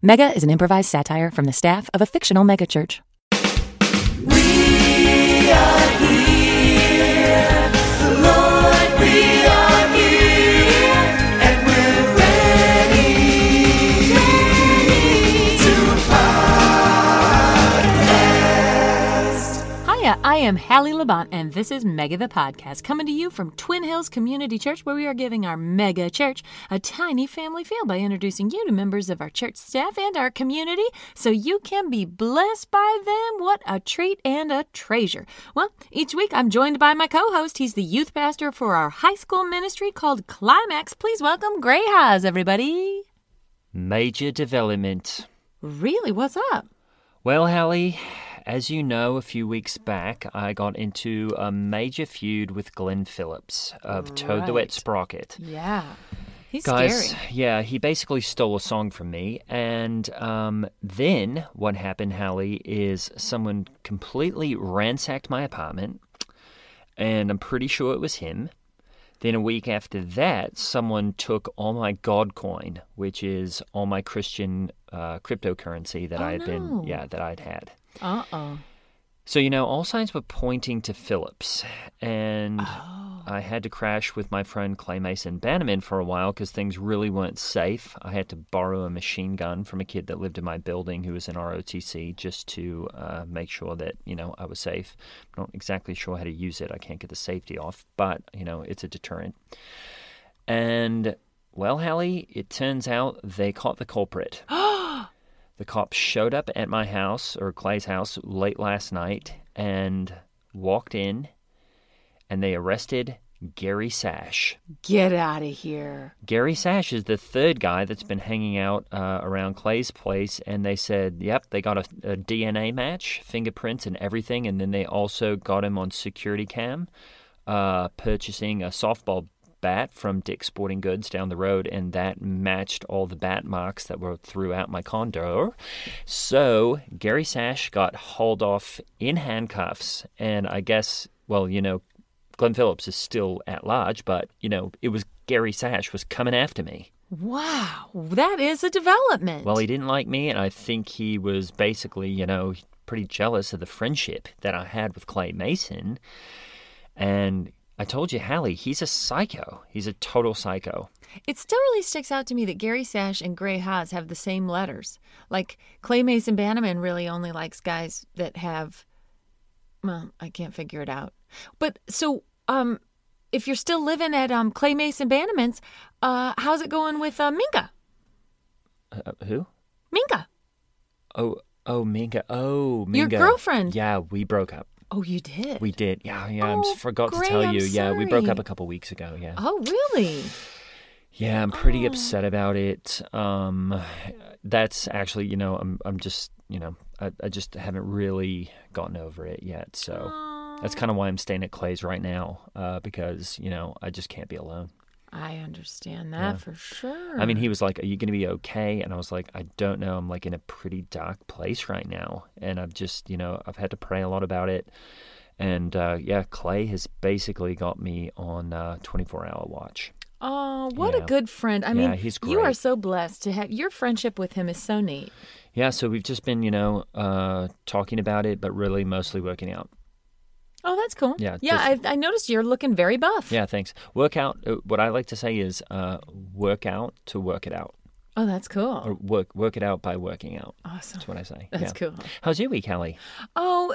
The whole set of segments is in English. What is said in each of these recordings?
Mega is an improvised satire from the staff of a fictional megachurch. Am Hallie Labont, and this is Mega the Podcast, coming to you from Twin Hills Community Church, where we are giving our mega church a tiny family feel by introducing you to members of our church staff and our community so you can be blessed by them. What a treat and a treasure. Well, each week I'm joined by my co host. He's the youth pastor for our high school ministry called Climax. Please welcome Gray Hass, everybody. Major development. Really, what's up? Well, Hallie, as you know, a few weeks back, I got into a major feud with Glenn Phillips of Toad the Wet Sprocket. Yeah. He's Guys, scary. yeah, he basically stole a song from me. And um, then what happened, Hallie, is someone completely ransacked my apartment. And I'm pretty sure it was him. Then a week after that, someone took all my God coin, which is all my Christian uh, cryptocurrency that Oh, I had no. been, yeah, that I'd had. Uh oh. So, you know, all signs were pointing to Phillips. And Oh. I had to crash with my friend Clay Mason Bannerman for a while because things really weren't safe. I had to borrow a machine gun from a kid that lived in my building who was in ROTC just to uh, make sure that, you know, I was safe. I'm not exactly sure how to use it. I can't get the safety off, but, you know, it's a deterrent. And, well, Hallie, it turns out they caught the culprit. The cops showed up at my house or Clay's house late last night and walked in and they arrested Gary Sash. Get out of here. Gary Sash is the third guy that's been hanging out uh, around Clay's place, and they said, yep, they got a, a DNA match, fingerprints, and everything, and then they also got him on security cam, uh, purchasing a softball bat from Dick's Sporting Goods down the road, and that matched all the bat marks that were throughout my condo. So Gary Sash got hauled off in handcuffs, and I guess, well, you know, Glenn Phillips is still at large, but you know, it was Gary Sash was coming after me. Wow, that is a development. Well, he didn't like me, and I think he was basically, you know, pretty jealous of the friendship that I had with Clay Mason. And I told you, Hallie, he's a psycho. He's a total psycho. it still really sticks out to me that Gary Sash and Gray Hass have the same letters. Like Clay Mason Bannerman really only likes guys that have. Well, I can't figure it out. But so, um, if you're still living at um Clay Mason Bannerman's, uh, how's it going with uh, Minka? Uh, who? Minka. Oh, oh, Minka. Oh, Minka. Your girlfriend. Yeah, we broke up. Oh, you did. We did. Yeah, yeah. I Oh, forgot Gray, to tell you. Yeah, we broke up a couple weeks ago. Yeah. Oh, really? Yeah, I'm pretty Oh. upset about it. Um, that's actually, you know, I'm, I'm just, you know, I, I just haven't really gotten over it yet. So that's kind of why I'm staying at Clay's right now, uh, because you know I just can't be alone. I understand that for sure. I mean, he was like, "Are you going to be okay?" And I was like, "I don't know. I'm like in a pretty dark place right now, and I've just, you know, I've had to pray a lot about it." And uh, yeah, Clay has basically got me on uh, 24 hour watch. Oh, what a good friend. I Yeah, mean, he's you are so blessed to have your friendship with him is so neat. Yeah, so we've just been, you know, uh, talking about it, but really mostly working out. Oh, that's cool. Yeah, Yeah, just- I, I noticed you're looking very buff. Yeah, thanks. Workout. Uh, what I like to say is, uh, work out to work it out, Oh, that's cool. or work work it out by working out. awesome. That's what I say. That's yeah. cool. How's your week, Hallie? Oh,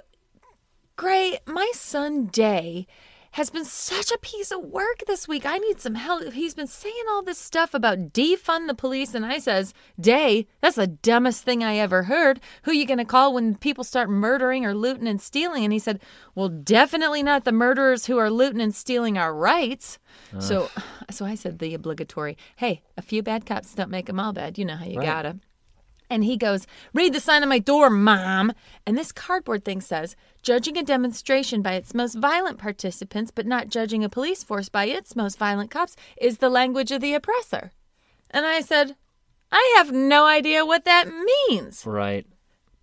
great. my son Day has been such a piece of work this week. I need some help. He's been saying all this stuff about defund the police, and I says, Day, that's the dumbest thing I ever heard. Who you gonna call when people start murdering or looting and stealing? And he said, Well, definitely not the murderers who are looting and stealing our rights. So, so I said the obligatory, Hey, a few bad cops don't make them all bad. You know how you Right. gotta. And he goes, Read the sign on my door, Mom. And this cardboard thing says, Judging a demonstration by its most violent participants, but not judging a police force by its most violent cops, is the language of the oppressor. And I said, I have no idea what that means. Right.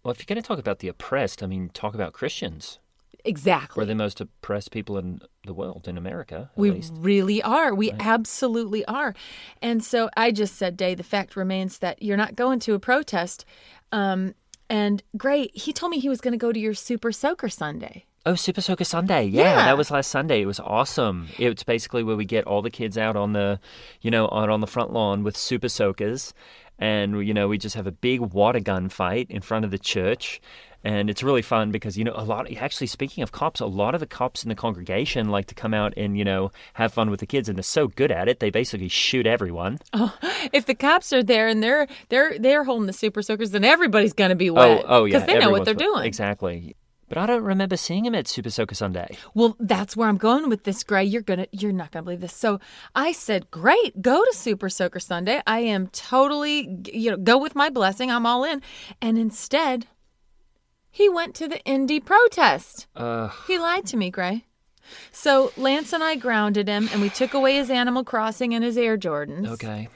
Well, if you're going to talk about the oppressed, I mean, talk about Christians. Exactly. We're the most oppressed people in the world, in America, at We least. really are. We absolutely are. And so I just said, Day, the fact remains that you're not going to a protest. Um, and great, he told me he was going to go to your Super Soaker Sunday. Oh, Super Soaker Sunday. Yeah, Yeah. that was last Sunday. It was awesome. It's basically where we get all the kids out on the, you know, out on the front lawn with Super Soakers. And, you know, we just have a big water gun fight in front of the church. And it's really fun because, you know, a lot, actually, speaking of cops, a lot of the cops in the congregation like to come out and, you know, have fun with the kids. And they're so good at it, they basically shoot everyone. Oh, If the cops are there and they're they're they're holding the Super Soakers, then everybody's going to be oh, wet. oh, oh, yeah. because they know what they're doing. Exactly. But I don't remember seeing him at Super Soaker Sunday. Well, that's where I'm going with this, Gray. You're gonna, you're not gonna believe this. So I said, "Great, go to Super Soaker Sunday. I am totally, you know, go with my blessing. I'm all in." And instead, he went to the indie protest. Uh, He lied to me, Gray. So Lance and I grounded him, and we took away his Animal Crossing and his Air Jordans. okay.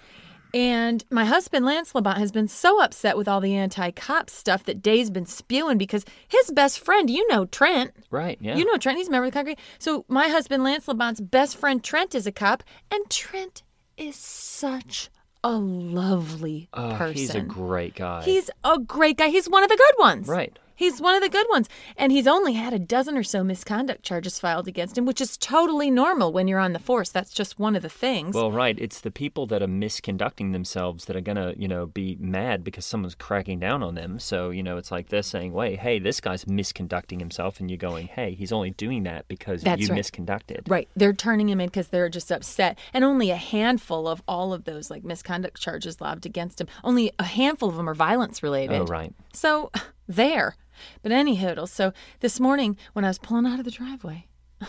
And my husband, Lance Labont, has been so upset with all the anti cop stuff that Day's been spewing because his best friend, you know, Trent, Right, yeah. you know Trent, he's a member of the congregation. So my husband, Lance Labont's best friend, Trent, is a cop, and Trent is such a lovely Oh, person. he's a great guy. He's a great guy. He's one of the good ones. Right. He's one of the good ones. And he's only had a dozen or so misconduct charges filed against him, which is totally normal when you're on the force. That's just one of the things. Well, right. It's the people that are misconducting themselves that are going to, you know, be mad because someone's cracking down on them. So, you know, it's like they're saying, wait, hey, this guy's misconducting himself. And you're going, hey, he's only doing that because That's you right. misconducted. Right. They're turning him in because they're just upset. And only a handful of all of those like misconduct charges lobbed against him, only a handful of them are violence related. Oh, right. So there. But anyhow, so this morning when I was pulling out of the driveway, I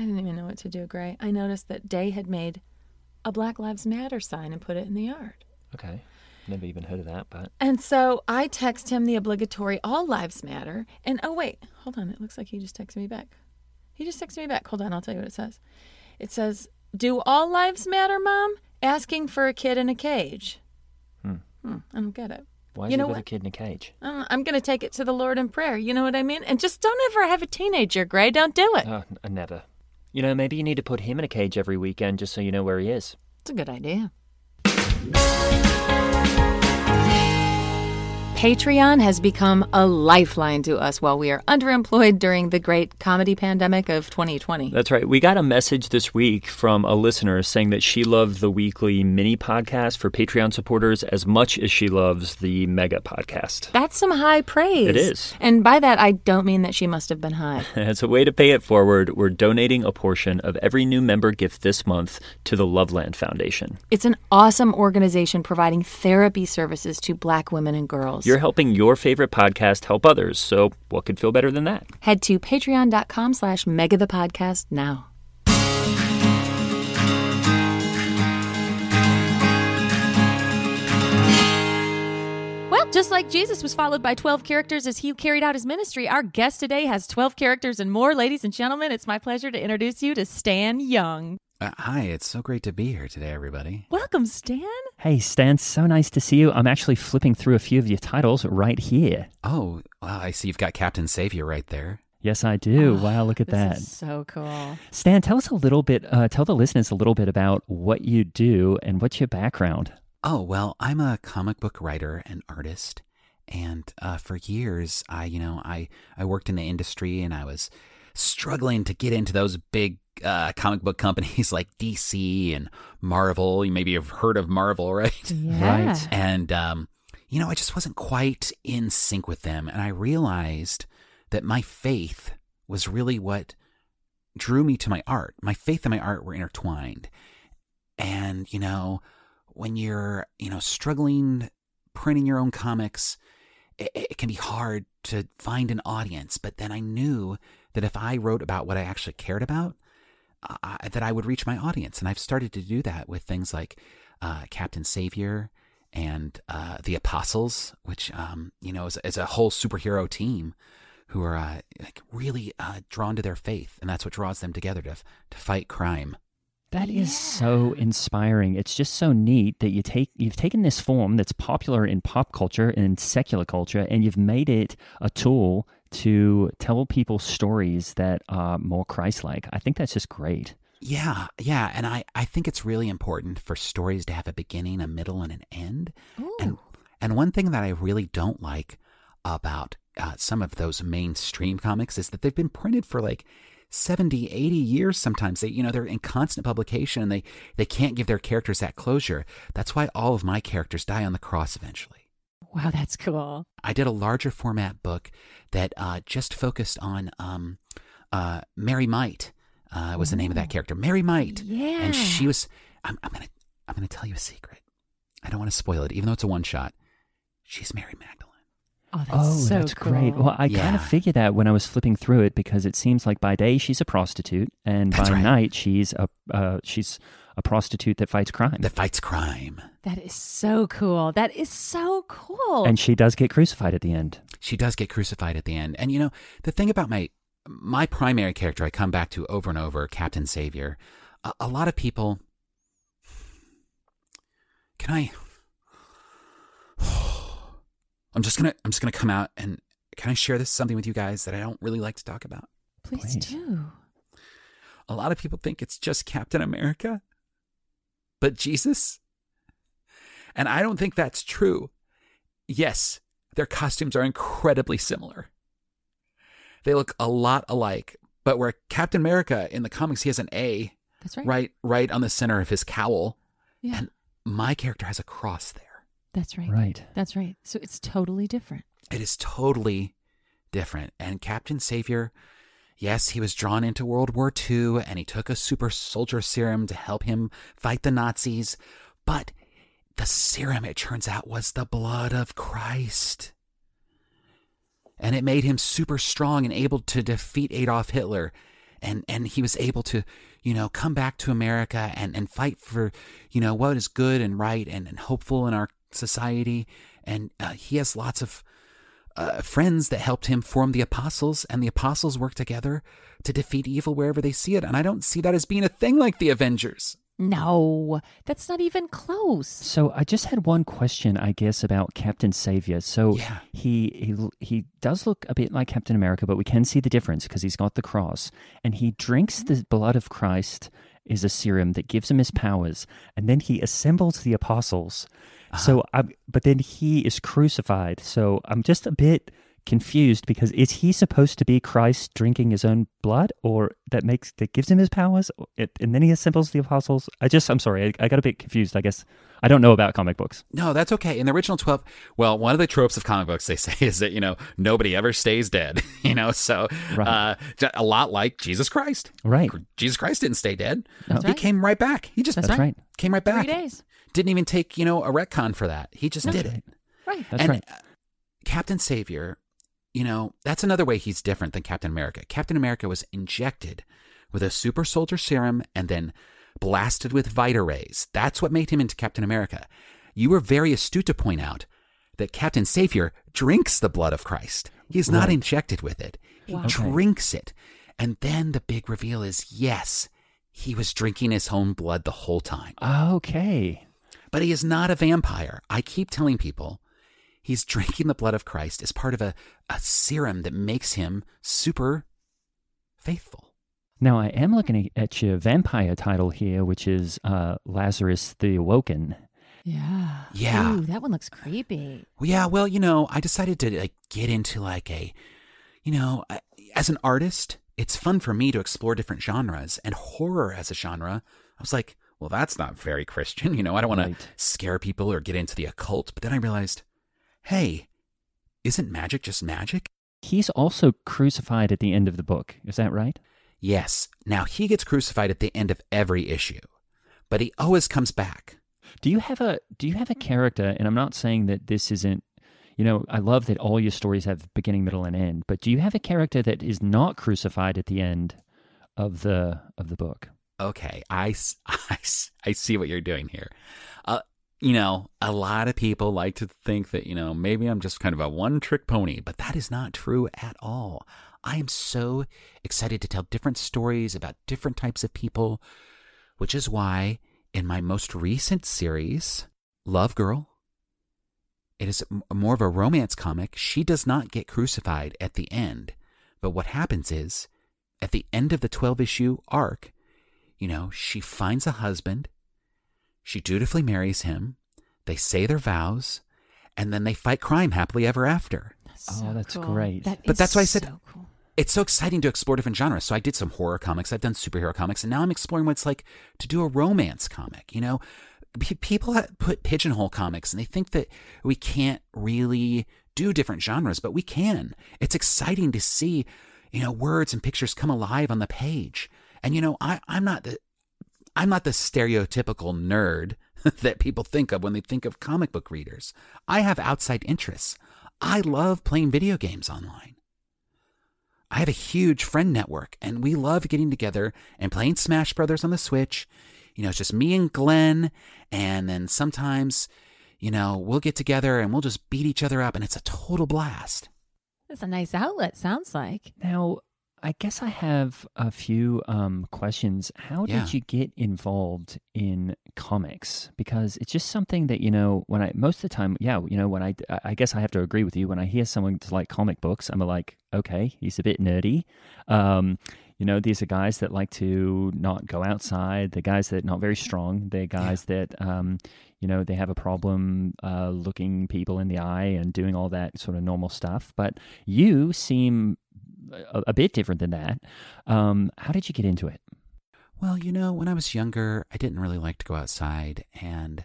didn't even know what to do, Gray. I noticed that Day had made a Black Lives Matter sign and put it in the yard. Okay. Never even heard of that, but And so I text him the obligatory All Lives Matter. And oh, wait, hold on. It looks like he just texted me back. He just texted me back. Hold on, I'll tell you what it says. It says, Do all lives matter, Mom? Asking for a kid in a cage. Hmm, I don't get it. Why is You he know with a kid in a cage? Uh, I'm going to take it to the Lord in prayer. You know what I mean? And just don't ever have a teenager, Gray. Don't do it. Oh, n- never. You know, maybe you need to put him in a cage every weekend just so you know where he is. It's a good idea. Patreon has become a lifeline to us while we are underemployed during the great comedy pandemic of 2020. That's right. We got a message this week from a listener saying that she loved the weekly mini podcast for Patreon supporters as much as she loves the mega podcast. That's some high praise. It is. And by that, I don't mean that she must have been high. As a way to pay it forward, we're donating a portion of every new member gift this month to the Loveland Foundation. It's an awesome organization providing therapy services to black women and girls. You're helping your favorite podcast help others, so what could feel better than that? Head to patreon.com slash mega the podcast now. Well, just like Jesus was followed by 12 characters as he carried out his ministry, our guest today has 12 characters and more. Ladies and gentlemen, it's my pleasure to introduce you to Stan Jung. Uh, hi, it's so great to be here today, everybody. Welcome, Stan. Hey, Stan, so nice to see you. I'm actually flipping through a few of your titles right here. Oh, wow, I see you've got Captain Savior right there. Yes, I do. wow, look at that. This is so cool. Stan, tell us a little bit, uh, tell the listeners a little bit about what you do and what's your background. Oh, well, I'm a comic book writer and artist. And uh, for years, I, you know, I, I worked in the industry and I was struggling to get into those big uh, comic book companies like DC and Marvel. You maybe have heard of Marvel, right? Yeah. Right. And, um, you know, I just wasn't quite in sync with them. And I realized that my faith was really what drew me to my art. My faith and my art were intertwined. And, you know, when you're, you know, struggling printing your own comics, it, it can be hard to find an audience. But then I knew that if I wrote about what I actually cared about, uh, that I would reach my audience. And I've started to do that with things like uh, Captain Savior and uh, the Apostles, which, um, you know, is, is a whole superhero team who are uh, like really uh, drawn to their faith. And that's what draws them together to, to fight crime. That is so inspiring. It's just so neat that you take you've taken this form that's popular in pop culture and secular culture and you've made it a tool to tell people stories that are more Christ-like. I think that's just great. Yeah, yeah, and I, I think it's really important for stories to have a beginning, a middle, and an end. And and one thing that I really don't like about uh, some of those mainstream comics is that they've been printed for like 70, 80 years sometimes. They you know they're in constant publication and they they can't give their characters that closure. That's why all of my characters die on the cross eventually. Wow, that's cool. I did a larger format book that uh, just focused on um, uh, Mary Might. Uh, was the name of that character, Mary Might, Yeah. and she was. I'm, I'm gonna I'm gonna tell you a secret. I don't want to spoil it, even though it's a one shot. She's Mary Magdalene. Oh, that's oh, so that's cool. great. Well, I kind of figured that when I was flipping through it because it seems like by day she's a prostitute, and That's by right. night she's a uh, she's a prostitute that fights crime, That fights crime. that is so cool. That is so cool. and she does get crucified at the end. She does get crucified at the end. And you know, the thing about my my primary character I come back to over and over, Captain Savior. A, a lot of people Can I I'm just going to I'm just going to come out and can I share this something with you guys that I don't really like to talk about? Please Please. do. A lot of people think it's just Captain America, but Jesus? And I don't think that's true. Yes, their costumes are incredibly similar. They look a lot alike, but where Captain America in the comics he has an A That's right. right right on the center of his cowl, Yeah. and my character has a cross there. That's right. Right. That's right. So it's totally different. It is totally different. And Captain Savior, yes, he was drawn into World War II and he took a super soldier serum to help him fight the Nazis. But the serum, it turns out, was the blood of Christ. And it made him super strong and able to defeat Adolf Hitler. And, and he was able to, you know, come back to America and, and fight for, you know, what is good and right and, and hopeful in our society. And uh, he has lots of uh, friends that helped him form the apostles, and the apostles work together to defeat evil wherever they see it. And I don't see that as being a thing like the Avengers. No, that's not even close. So I just had one question, I guess, about Captain Savior. So Yeah. he he he does look a bit like Captain America, but we can see the difference because he's got the cross, and he drinks the blood of Christ is a serum that gives him his powers, and then he assembles the apostles. So, I, but then he is crucified. So I'm just a bit confused because is he supposed to be Christ drinking his own blood, or that makes that gives him his powers, it, and then he assembles the apostles? I just I'm sorry, I, I got a bit confused. I guess I don't know about comic books. No, that's okay. In the original 12, well, one of the tropes of comic books they say is that, you know, nobody ever stays dead, you know, so Right. uh, j- a lot like Jesus Christ. Right. Jesus Christ didn't stay dead. That's he right. came right back. He just That's That's right. came right Three back. days. Didn't even take, you know, a retcon for that. He just did it. Right. That's and right. Captain Savior, you know, that's another way he's different than Captain America. Captain America was injected with a super soldier serum and then blasted with Vita rays. That's what made him into Captain America. You were very astute to point out that Captain Savior drinks the blood of Christ. He's not injected with it. He Wow. Okay. drinks it. And then the big reveal is yes, he was drinking his own blood the whole time. Okay. But he is not a vampire. I keep telling people he's drinking the blood of Christ as part of a, a serum that makes him super faithful. Now I am looking at your vampire title here, which is uh, Lazarus the Awoken. Yeah. Yeah. Ooh, that one looks creepy. Well, yeah, well, you know, I decided to like get into like a, you know, I- as an artist, it's fun for me to explore different genres and horror as a genre. I was like, well, that's not very Christian. You know, I don't want Right. to scare people or get into the occult. But then I realized, hey, isn't magic just magic? He's also crucified at the end of the book. Is that right? Yes. Now he gets crucified at the end of every issue, but he always comes back. Do you have a Do you have a character? And I'm not saying that this isn't. You know, I love that all your stories have beginning, middle, and end. But do you have a character that is not crucified at the end of the of the book? Okay, I, I, I see what you're doing here. Uh, you know, a lot of people like to think that, you know, maybe I'm just kind of a one trick pony, but that is not true at all. I am so excited to tell different stories about different types of people, which is why in my most recent series, Love Girl, It is more of a romance comic. She does not get crucified at the end. But what happens is, at the end of the 12 issue arc, you know, she finds a husband, she dutifully marries him, they say their vows, and then they fight crime happily ever after. Oh, that's great. That But that's why I said- so cool. It's so exciting to explore different genres. So I did some horror comics, I've done superhero comics, and now I'm exploring what it's like to do a romance comic. You know, people put pigeonhole comics and they think that we can't really do different genres, but we can. It's exciting to see, you know, words and pictures come alive on the page. And you know, I, I'm not the I'm not the stereotypical nerd that people think of when they think of comic book readers. I have outside interests. I love playing video games online. I have a huge friend network and we love getting together and playing Smash Brothers on the Switch. You know, it's just me and Glenn and then sometimes, you know, we'll get together and we'll just beat each other up and it's a total blast. That's a nice outlet. Sounds like. Now, I guess I have a few um, questions. How Yeah. did you get involved in comics? Because it's just something that you know. When I most of the time, yeah, you know, when I I guess I have to agree with you. When I hear someone to like comic books, I'm like, okay, he's a bit nerdy. Um, you know, these are guys that like to not go outside. The guys that are not very strong. They're guys that um, you know they have a problem uh, looking people in the eye and doing all that sort of normal stuff. But you seem a, a bit different than that. Um, how did you get into it? Well, you know, when I was younger, I didn't really like to go outside, and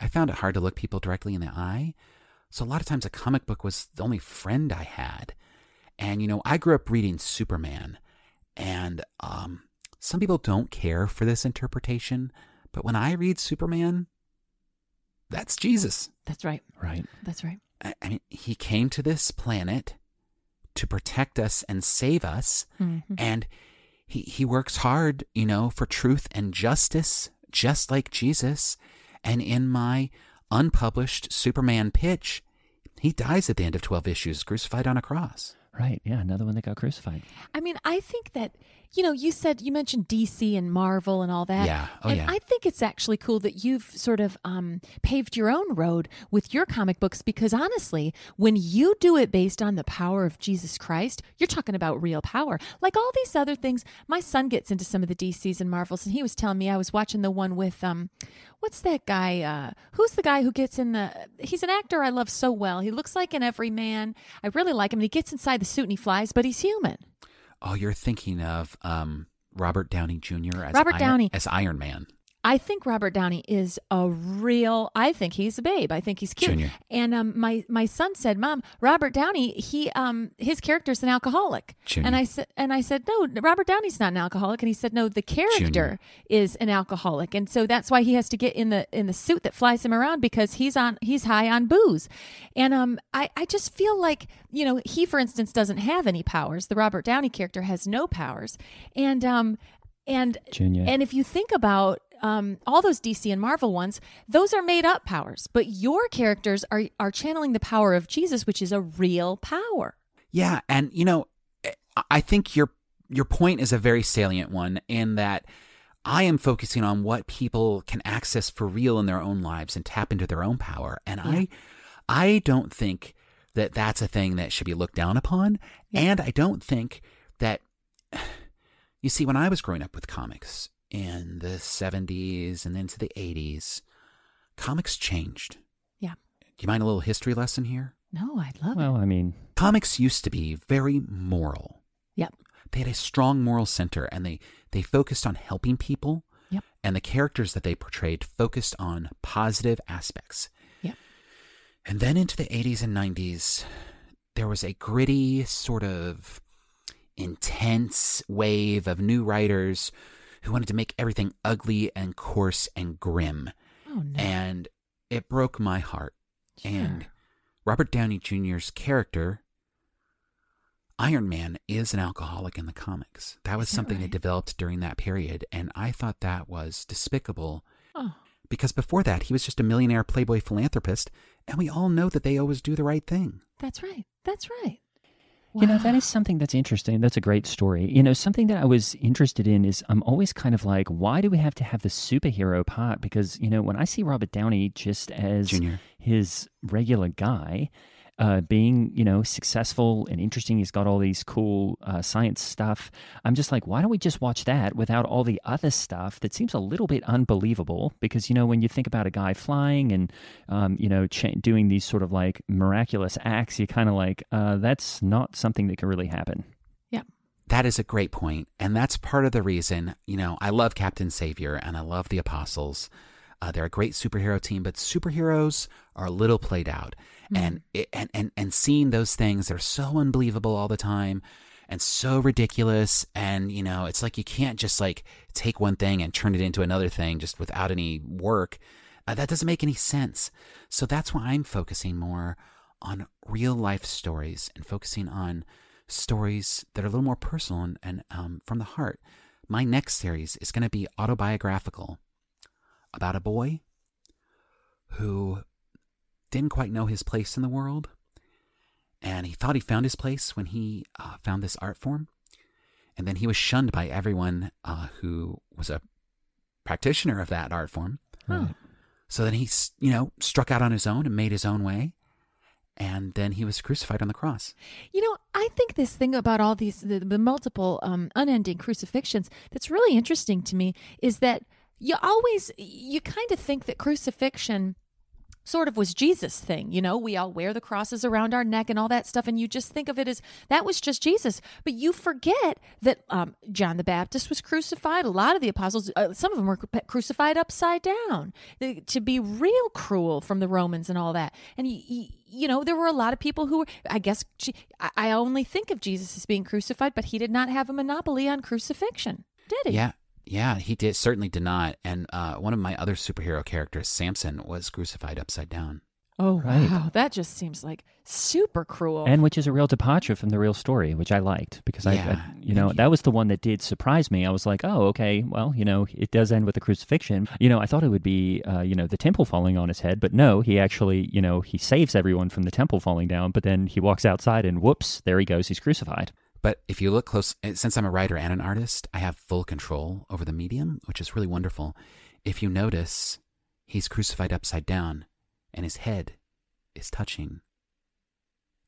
I found it hard to look people directly in the eye. So a lot of times, a comic book was the only friend I had. And you know, I grew up reading Superman, and um, some people don't care for this interpretation, but when I read Superman, that's Jesus. That's right. Right. That's right. I, I mean, he came to this planet to protect us and save us, Mhm. and he he works hard, you know, for truth and justice, just like Jesus. And in my unpublished Superman pitch, he dies at the end of twelve issues, crucified on a cross. Right. Yeah. Another one that got crucified. I mean, I think that you know, you said you mentioned DC and Marvel and all that. Yeah. Oh, and yeah. I think it's actually cool that you've sort of um, paved your own road with your comic books because honestly, when you do it based on the power of Jesus Christ, you're talking about real power. Like all these other things, my son gets into some of the DCs and Marvels, and he was telling me I was watching the one with um, what's that guy? Uh, who's the guy who gets in the? He's an actor I love so well. He looks like an everyman. I really like him. And he gets inside the suit and he flies, but he's human. Oh, you're thinking of um, Robert Downey Jr. as Robert Iron, Downey. as Iron Man. I think Robert Downey is a real. I think he's a babe. I think he's cute. Junior. And um, my my son said, "Mom, Robert Downey, he um, his character's an alcoholic." Junior. And I said, and I said, "No, Robert Downey's not an alcoholic." And he said, "No, the character Junior. is an alcoholic, and so that's why he has to get in the in the suit that flies him around because he's on he's high on booze." And um, I I just feel like you know he, for instance, doesn't have any powers. The Robert Downey character has no powers, and um, and Junior. and if you think about um, all those DC and Marvel ones, those are made up powers, but your characters are are channeling the power of Jesus, which is a real power. Yeah, and you know, I- think your your point is a very salient one in that I am focusing on what people can access for real in their own lives and tap into their own power, and I I don't think that that's a thing that should be looked down upon, and I don't think that you see when I was growing up with comics in the 70s and into the 80s, comics changed. Yeah. Do you mind a little history lesson here? No, I'd love well, it. Well, I mean, comics used to be very moral. Yep. They had a strong moral center and they, they focused on helping people. Yep. And the characters that they portrayed focused on positive aspects. Yep. And then into the 80s and 90s, there was a gritty, sort of intense wave of new writers who wanted to make everything ugly and coarse and grim. Oh no. And it broke my heart. And Robert Downey Jr.'s character, Iron Man, is an alcoholic in the comics. That was that something that developed during that period. And I thought that was despicable Oh, because before that, he was just a millionaire playboy philanthropist. And we all know that they always do the right thing. that's right. That's right. You know, that is something that's interesting. That's a great story. You know, something that I was interested in is I'm always kind of like, why do we have to have the superhero part? Because, you know, when I see Robert Downey just as Junior. his regular guy, uh, being, you know, successful and interesting, he's got all these cool uh, science stuff. I'm just like, why don't we just watch that without all the other stuff that seems a little bit unbelievable? Because, you know, when you think about a guy flying and, um, you know, cha- doing these sort of like miraculous acts, you're kind of like, uh, that's not something that can really happen. Yeah. That is a great point, and that's part of the reason. You know, I love Captain Savior and I love the Apostles. Uh, they're a great superhero team, but superheroes are a little played out, and it, and and and seeing those things, they're so unbelievable all the time, and so ridiculous, and you know, it's like you can't just like take one thing and turn it into another thing just without any work. Uh, that doesn't make any sense. So that's why I'm focusing more on real life stories and focusing on stories that are a little more personal and, and um, from the heart. My next series is going to be autobiographical about a boy who didn't quite know his place in the world. And he thought he found his place when he uh, found this art form. And then he was shunned by everyone uh, who was a practitioner of that art form. Huh. So then he, you know, struck out on his own and made his own way. And then he was crucified on the cross. You know, I think this thing about all these the, the multiple um, unending crucifixions that's really interesting to me is that you always you kind of think that crucifixion sort of was Jesus thing, you know, we all wear the crosses around our neck and all that stuff and you just think of it as that was just Jesus. But you forget that um, John the Baptist was crucified, a lot of the apostles uh, some of them were crucified upside down to be real cruel from the Romans and all that. And you know, there were a lot of people who were, I guess, I only think of Jesus as being crucified, but he did not have a monopoly on crucifixion, did he? Yeah, yeah, he did certainly did not. And uh, one of my other superhero characters, Samson, was crucified upside down. Oh, Right. wow. That just seems like super cruel. And which is a real departure from the real story, which I liked because I, Yeah, I you know, you. that was the one that did surprise me. I was like, oh, okay, well, you know, it does end with the crucifixion. You know, I thought it would be, uh, you know, the temple falling on his head, but no, he actually, you know, he saves everyone from the temple falling down, but then he walks outside and whoops, there he goes, he's crucified. But if you look close, eh, since I'm a writer and an artist, I have full control over the medium, which is really wonderful. If you notice, he's crucified upside down, and his head is touching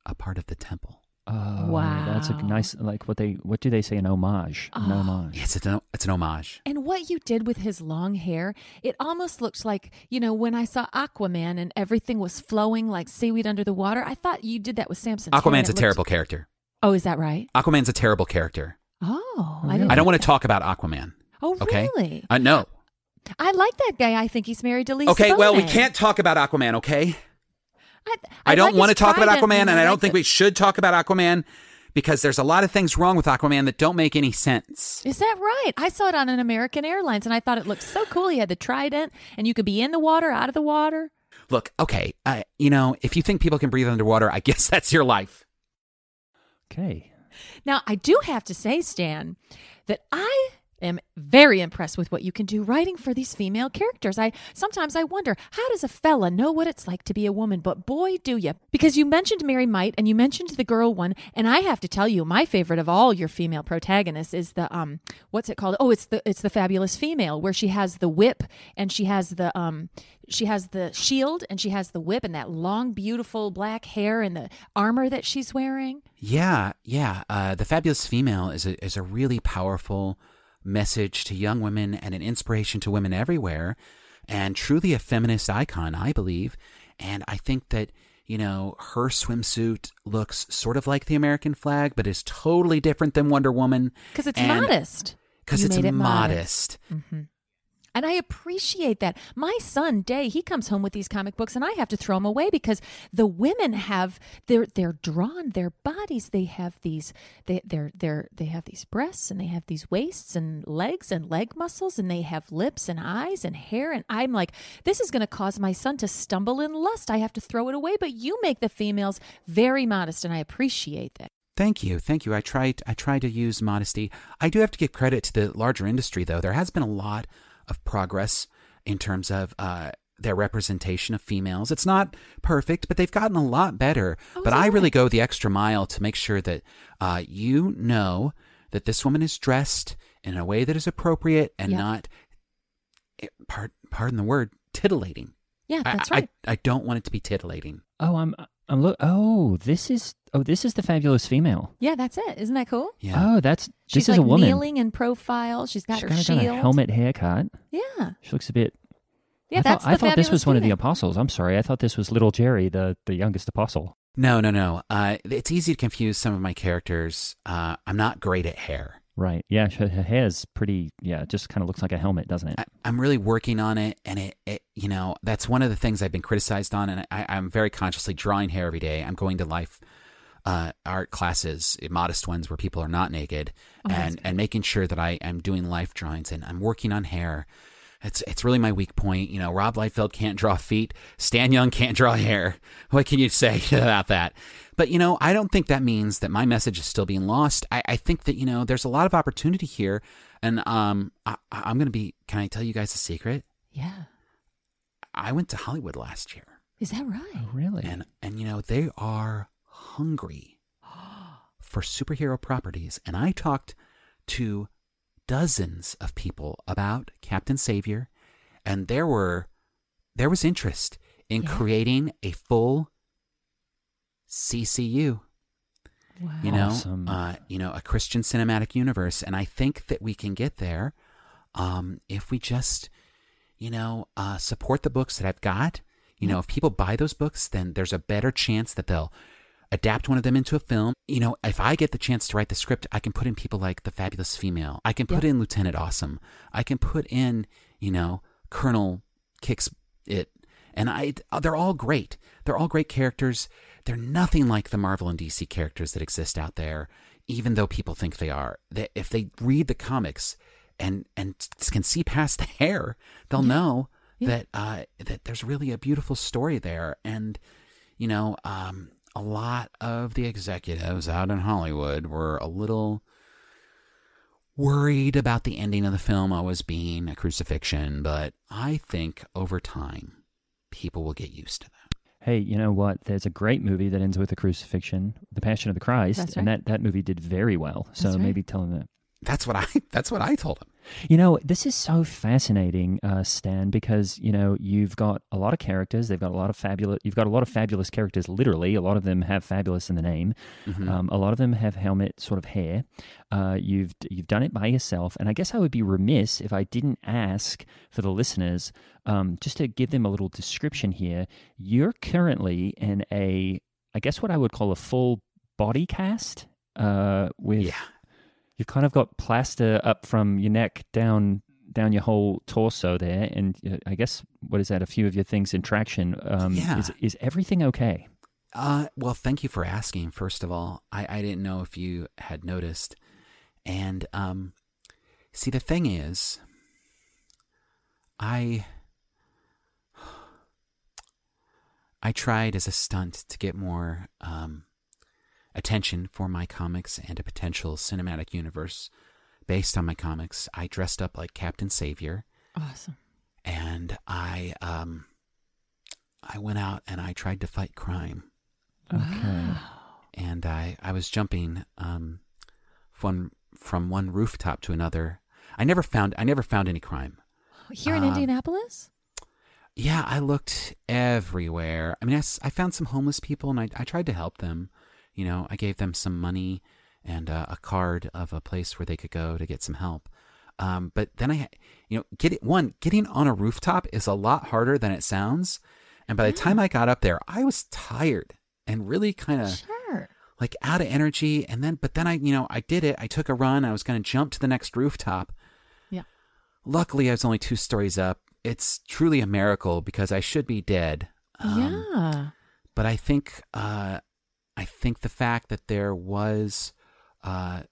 a part of the temple. Oh, wow, that's a nice, like what they, what do they say, an homage? An Oh. homage. It's an, it's an homage. And what you did with his long hair, it almost looked like, you know, when I saw Aquaman and everything was flowing like seaweed under the water, I thought you did that with Samson. Aquaman's a terrible character. Oh, is that right? Aquaman's a terrible character. Oh, I really? don't, I don't like want to talk about Aquaman. Oh, Okay. really? Uh, no. I like that guy. I think he's married to Lisa. Okay, well, we Bonet. can't talk about Aquaman, okay? I, I, don't like want to his talk about trident, Aquaman, and I like don't think the- we should talk about Aquaman because there's a lot of things wrong with Aquaman that don't make any sense. Is that right? I saw it on an American Airlines, and I thought it looked so cool. He had the trident, and you could be in the water, out of the water. Look, okay, uh, you know, if you think people can breathe underwater, I guess that's your life. Okay. Now, I do have to say, Stan, that I am very impressed with what you can do writing for these female characters. I sometimes I wonder, how does a fella know what it's like to be a woman? But boy, do you. Because you mentioned Mary Might and you mentioned the girl one, and I have to tell you, my favorite of all your female protagonists is the um what's it called? Oh, it's the it's the fabulous female where she has the whip and she has the um she has the shield and she has the whip and that long beautiful black hair and the armor that she's wearing. Yeah, yeah. Uh, the Fabulous Female is a, is a really powerful message to young women and an inspiration to women everywhere, and truly a feminist icon, I believe. And I think that, you know, her swimsuit looks sort of like the American flag, but is totally different than Wonder Woman. Because it's And- modest. Because it's made it modest. And I appreciate that. My son Day, he comes home with these comic books and I have to throw them away because the women have they're they're drawn their bodies. They have these they they're they're they have these breasts and they have these waists and legs and leg muscles and they have lips and eyes and hair and I'm like this is going to cause my son to stumble in lust. I have to throw it away, but you make the females very modest and I appreciate that. Thank you, thank you. I tried. I try to use modesty. I do have to give credit to the larger industry, though. There has been a lot of progress in terms of uh, their representation of females. It's not perfect, but they've gotten a lot better. Oh, but is I really go the extra mile to make sure that uh, you know that this woman is dressed in a way that is appropriate and Yeah. not, eh, part, pardon the word, titillating. Yeah, that's I, right. I, I don't want it to be titillating. Oh, I'm I'm look. Oh, this is oh, this is the fabulous female. yeah, that's it. Isn't that cool? Yeah. Oh, that's She's this like is a woman. kneeling in profile. She's got She's her kind of shield. got a helmet haircut. Yeah, She looks a bit. yeah. I that's thought, I thought this fabulous was one of the female. apostles. I'm sorry. I thought this was little Jerry, the the youngest apostle. No, no, no. Uh, it's easy to confuse some of my characters. Uh, I'm not great at hair. Right. Yeah. Her, her hair's pretty. Yeah. It just kind of looks like a helmet, doesn't it? I, I'm really working on it, and it, it, you know, that's one of the things I've been criticized on, and I, I'm very consciously drawing hair every day. I'm going to life uh, art classes, modest ones where people are not naked, Oh, and and making sure that I am doing life drawings, and I'm working on hair. It's it's really my weak point. You know, Rob Liefeld can't draw feet. Stan Jung can't draw hair. What can you say about that? But you know, I don't think that means that my message is still being lost. I, I think that you know, there's a lot of opportunity here, and um, I, I'm going to be. Can I tell you guys a secret? Yeah, I went to Hollywood last year, is that right? oh, really? and and you know they are hungry for superhero properties, and I talked to dozens of people about Captain Savior, and there were there was interest in Yeah. creating a full CCU. Wow. You know, Awesome. uh, you know, a Christian cinematic universe, and I think that we can get there um, if we just, you know, uh, support the books that I've got. You know, if people buy those books, then there's a better chance that they'll adapt one of them into a film. You know, if I get the chance to write the script, I can put in people like the Fabulous Female. I can put Yep. in Lieutenant Awesome. I can put in, you know, Colonel Kicks It. And I, they're all great. They're all great characters. They're nothing like the Marvel and DC characters that exist out there, even though people think they are. They, if they read the comics and and can see past the hair, they'll know Yeah. that uh, that there's really a beautiful story there. And you know, um, a lot of the executives out in Hollywood were a little worried about the ending of the film always being a crucifixion, but I think over time people will get used to that. Hey, you know what? There's a great movie that ends with a crucifixion, The Passion of the Christ, That's and that, that movie did very well. So right. maybe tell them that. That's what I that's what I told him. You know, this is so fascinating, uh, Stan, because you know you've got a lot of characters. They've got a lot of fabulous. You've got a lot of fabulous characters. Literally, a lot of them have fabulous in the name. Mm-hmm. Um, a lot of them have helmet sort of hair. Uh, you've you've done it by yourself, and I guess I would be remiss if I didn't ask for the listeners um, just to give them a little description here. You're currently in a, I guess what I would call a full body cast. Uh, with Yeah. You've kind of got plaster up from your neck down down your whole torso there, and uh, I guess what is that? A few of your things in traction. Um, Yeah. Is is everything okay? Uh, well, thank you for asking. First of all, I, I didn't know if you had noticed, and um, see the thing is, I I tried as a stunt to get more um, attention for my comics and a potential cinematic universe based on my comics. I dressed up like Captain Savior Awesome. and I um I went out and I tried to fight crime Okay. and I I was jumping um from from one rooftop to another. I never found I never found any crime. Here in Um, Indianapolis? Yeah, I looked everywhere. I mean, I, I found some homeless people and I, I tried to help them. You know, I gave them some money and uh, a card of a place where they could go to get some help. Um, but then I, you know, get one getting on a rooftop is a lot harder than it sounds. And by the time I got up there, I was tired and really kind of Sure. like out of energy. And then, but then I, you know, I did it. I took a run. I was going to jump to the next rooftop. Yeah. Luckily, I was only two stories up. It's truly a miracle because I should be dead. Um, yeah. But I think, uh, I think the fact that there was uh,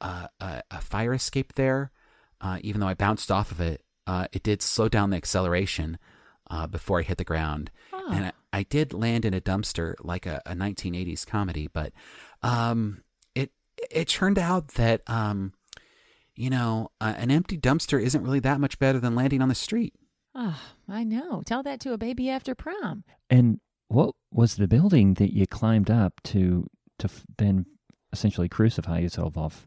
uh, a, a fire escape there, uh, even though I bounced off of it, uh, it did slow down the acceleration uh, before I hit the ground Oh. and I, I did land in a dumpster like a, a 1980s comedy but um it it turned out that um you know uh, an empty dumpster isn't really that much better than landing on the street Oh, I know. Tell that to a baby after prom. And what was the building that you climbed up to to then essentially crucify yourself off?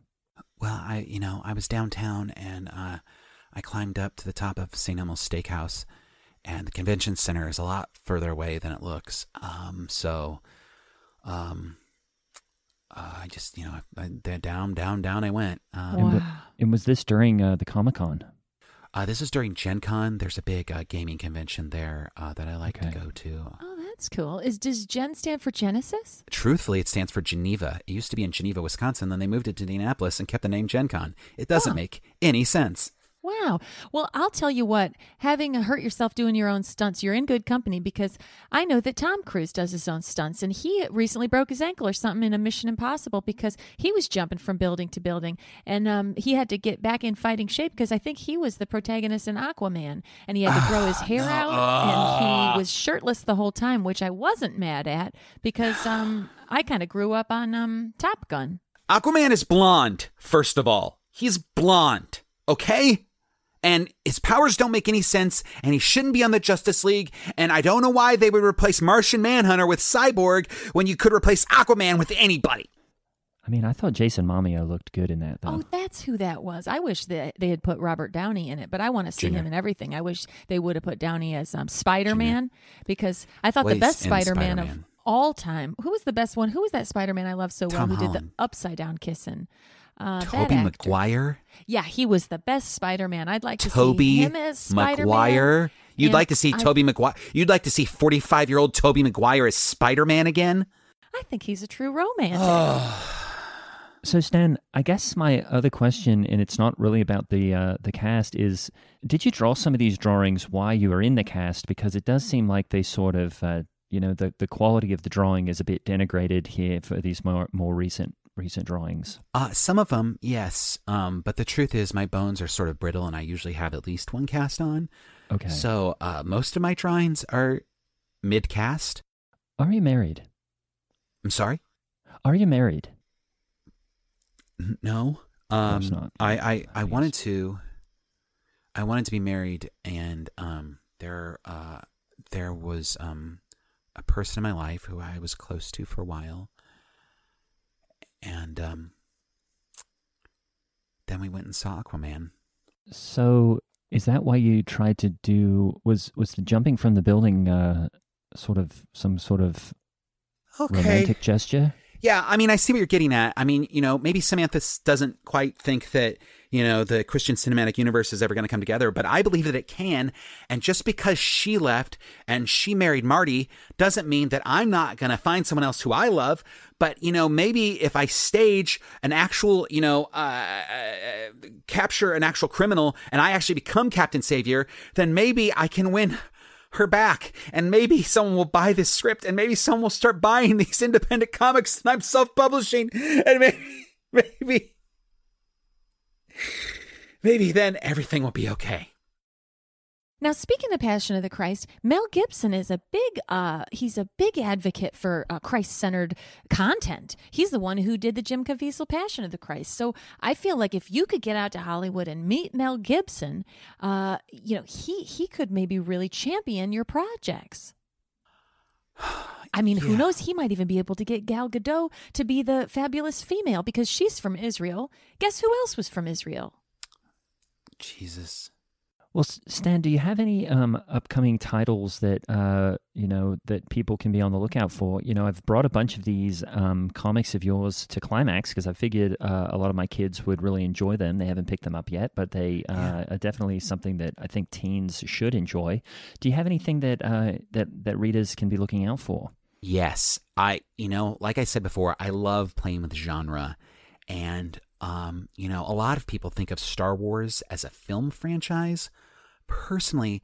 Well, I, you know, I was downtown and uh, I climbed up to the top of St. Elmo's Steakhouse, and the convention center is a lot further away than it looks. Um, so, um, uh, I just, you know, I, I, down, down, down I went. Um, And, wa- Wow. and was this during uh, the Comic Con? uh, this is during Gen Con. There's a big uh, gaming convention there uh, that I like Okay. to go to. That's cool. Is does Gen stand for Genesis? Truthfully, it stands for Geneva. It used to be in Geneva, Wisconsin. Then they moved it to Indianapolis and kept the name Gen Con. It doesn't Huh. make any sense. Wow. Well, I'll tell you what, having hurt yourself doing your own stunts, you're in good company because I know that Tom Cruise does his own stunts and he recently broke his ankle or something in a Mission Impossible because he was jumping from building to building and um, he had to get back in fighting shape because I think he was the protagonist in Aquaman and he had to grow his hair out and he was shirtless the whole time, which I wasn't mad at because um, I kind of grew up on um, Top Gun. Aquaman is blonde, first of all. He's blonde, okay? And his powers don't make any sense, and he shouldn't be on the Justice League. And I don't know why they would replace Martian Manhunter with Cyborg when you could replace Aquaman with anybody. I mean, I thought Jason Momoa looked good in that, though. Oh, that's who that was. I wish that they had put Robert Downey in it, but I want to see Junior. him in everything. I wish they would have put Downey as um, Spider Man because I thought Well, the best Spider Man of all time. Who was the best one? Who was that Spider Man I love so Tom well? Who did the upside down kissing? Uh, Tobey Maguire? Yeah, he was the best Spider Man. I'd like to see Tobey him as Spider Man. You'd And like to see I- Tobey Maguire? You'd like to see 45 year old Tobey Maguire as Spider Man again? I think he's a true romantic. So Stan, I guess my other question, and it's not really about the uh, the cast, is did you draw some of these drawings while you were in the cast? Because it does seem like they sort of, uh, you know, the the quality of the drawing is a bit denigrated here for these more more recent recent drawings. Uh, some of them, yes. Um, but the truth is, my bones are sort of brittle, and I usually have at least one cast on. Okay. So uh, most of my drawings are mid cast. are you married? I'm sorry? Are you married? No. Um, not. I, I, I Obvious. wanted to. I wanted to be married, and um, there uh, there was um, a person in my life who I was close to for a while, and um, then we went and saw Aquaman. So is that why you tried to do was was the jumping from the building uh, sort of some sort of romantic gesture? Yeah, I mean, I see what you're getting at. I mean, you know, maybe Samantha doesn't quite think that, you know, the Christian cinematic universe is ever going to come together, but I believe that it can. And just because she left and she married Marty doesn't mean that I'm not going to find someone else who I love. But, you know, maybe if I stage an actual, you know, uh, uh, capture an actual criminal and I actually become Captain Savior, then maybe I can win her back and maybe someone will buy this script and maybe someone will start buying these independent comics that I'm self-publishing and maybe maybe maybe then everything will be okay. Now, speaking of Passion of the Christ, Mel Gibson is a big uh he's a big advocate for uh, Christ-centered content. He's the one who did the Jim Caviezel Passion of the Christ. So, I feel like if you could get out to Hollywood and meet Mel Gibson, uh you know, he he could maybe really champion your projects. I mean, who knows? He might even be able to get Gal Gadot to be the fabulous female because she's from Israel. Guess who else was from Israel? Jesus. Well, Stan, do you have any um, upcoming titles that uh, you know that people can be on the lookout for? You know, I've brought a bunch of these um, comics of yours to Climax because I figured uh, a lot of my kids would really enjoy them. They haven't picked them up yet, but they uh, Yeah. are definitely something that I think teens should enjoy. Do you have anything that uh, that that readers can be looking out for? Yes, I you know, like I said before, I love playing with genre and um, you know, a lot of people think of Star Wars as a film franchise. Personally,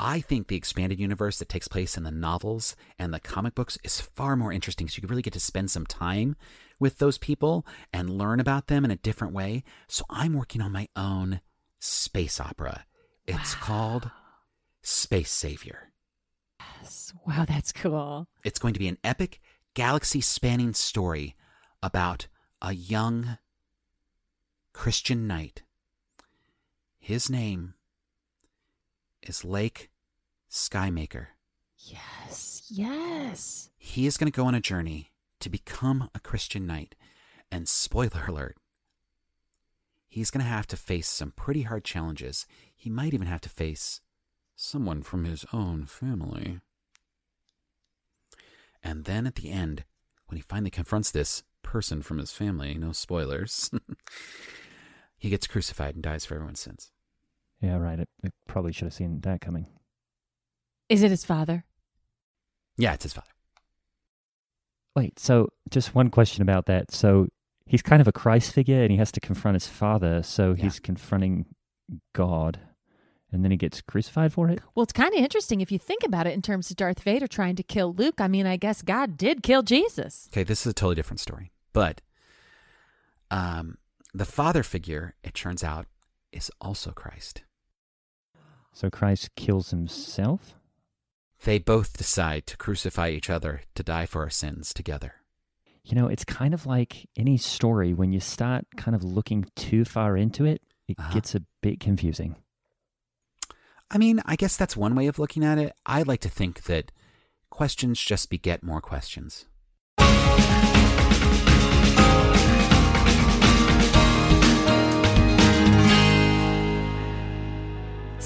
I think the expanded universe that takes place in the novels and the comic books is far more interesting. So you really get to spend some time with those people and learn about them in a different way. So I'm working on my own space opera. It's called Space Savior. Yes. Wow, that's cool. It's going to be an epic, galaxy spanning story about a young Christian knight. His name is Lake Skymaker. Yes, yes. He is going to go on a journey to become a Christian knight. And spoiler alert, he's going to have to face some pretty hard challenges. He might even have to face someone from his own family. And then at the end, when he finally confronts this person from his family, no spoilers, he gets crucified and dies for everyone's sins. Yeah, right. I, I probably should have seen that coming. Is it his father? Yeah, it's his father. Wait, so just one question about that. So he's kind of a Christ figure and he has to confront his father, so Yeah. he's confronting God and then he gets crucified for it? Well, it's kind of interesting if you think about it in terms of Darth Vader trying to kill Luke. I mean, I guess God did kill Jesus. Okay, this is a totally different story. But um, the father figure, it turns out, is also Christ. So Christ kills himself? They both decide to crucify each other to die for our sins together. You know, it's kind of like any story when you start kind of looking too far into it, it Uh-huh. gets a bit confusing. I mean, I guess that's one way of looking at it. I like to think that questions just beget more questions.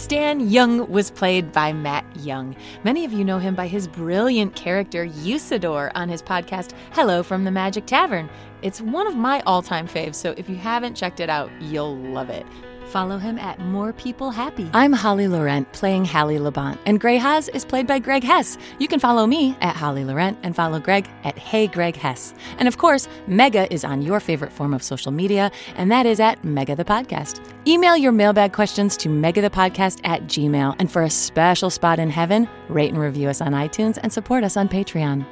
Stan Jung was played by Matt Young. Many of you know him by his brilliant character Usidore on his podcast Hello from the Magic Tavern. It's one of my all time faves, so if you haven't checked it out, you'll love it. Follow him at More People Happy. I'm Holly Laurent playing Hallie Labont, and Gray Hass is played by Greg Hess. You can follow me at Holly Laurent and follow Greg at Hey Greg Hess. And of course, Mega is on your favorite form of social media, and that is at Mega the Podcast. Email your mailbag questions to megathepodcast at gmail. And for a special spot in heaven, rate and review us on iTunes and support us on Patreon.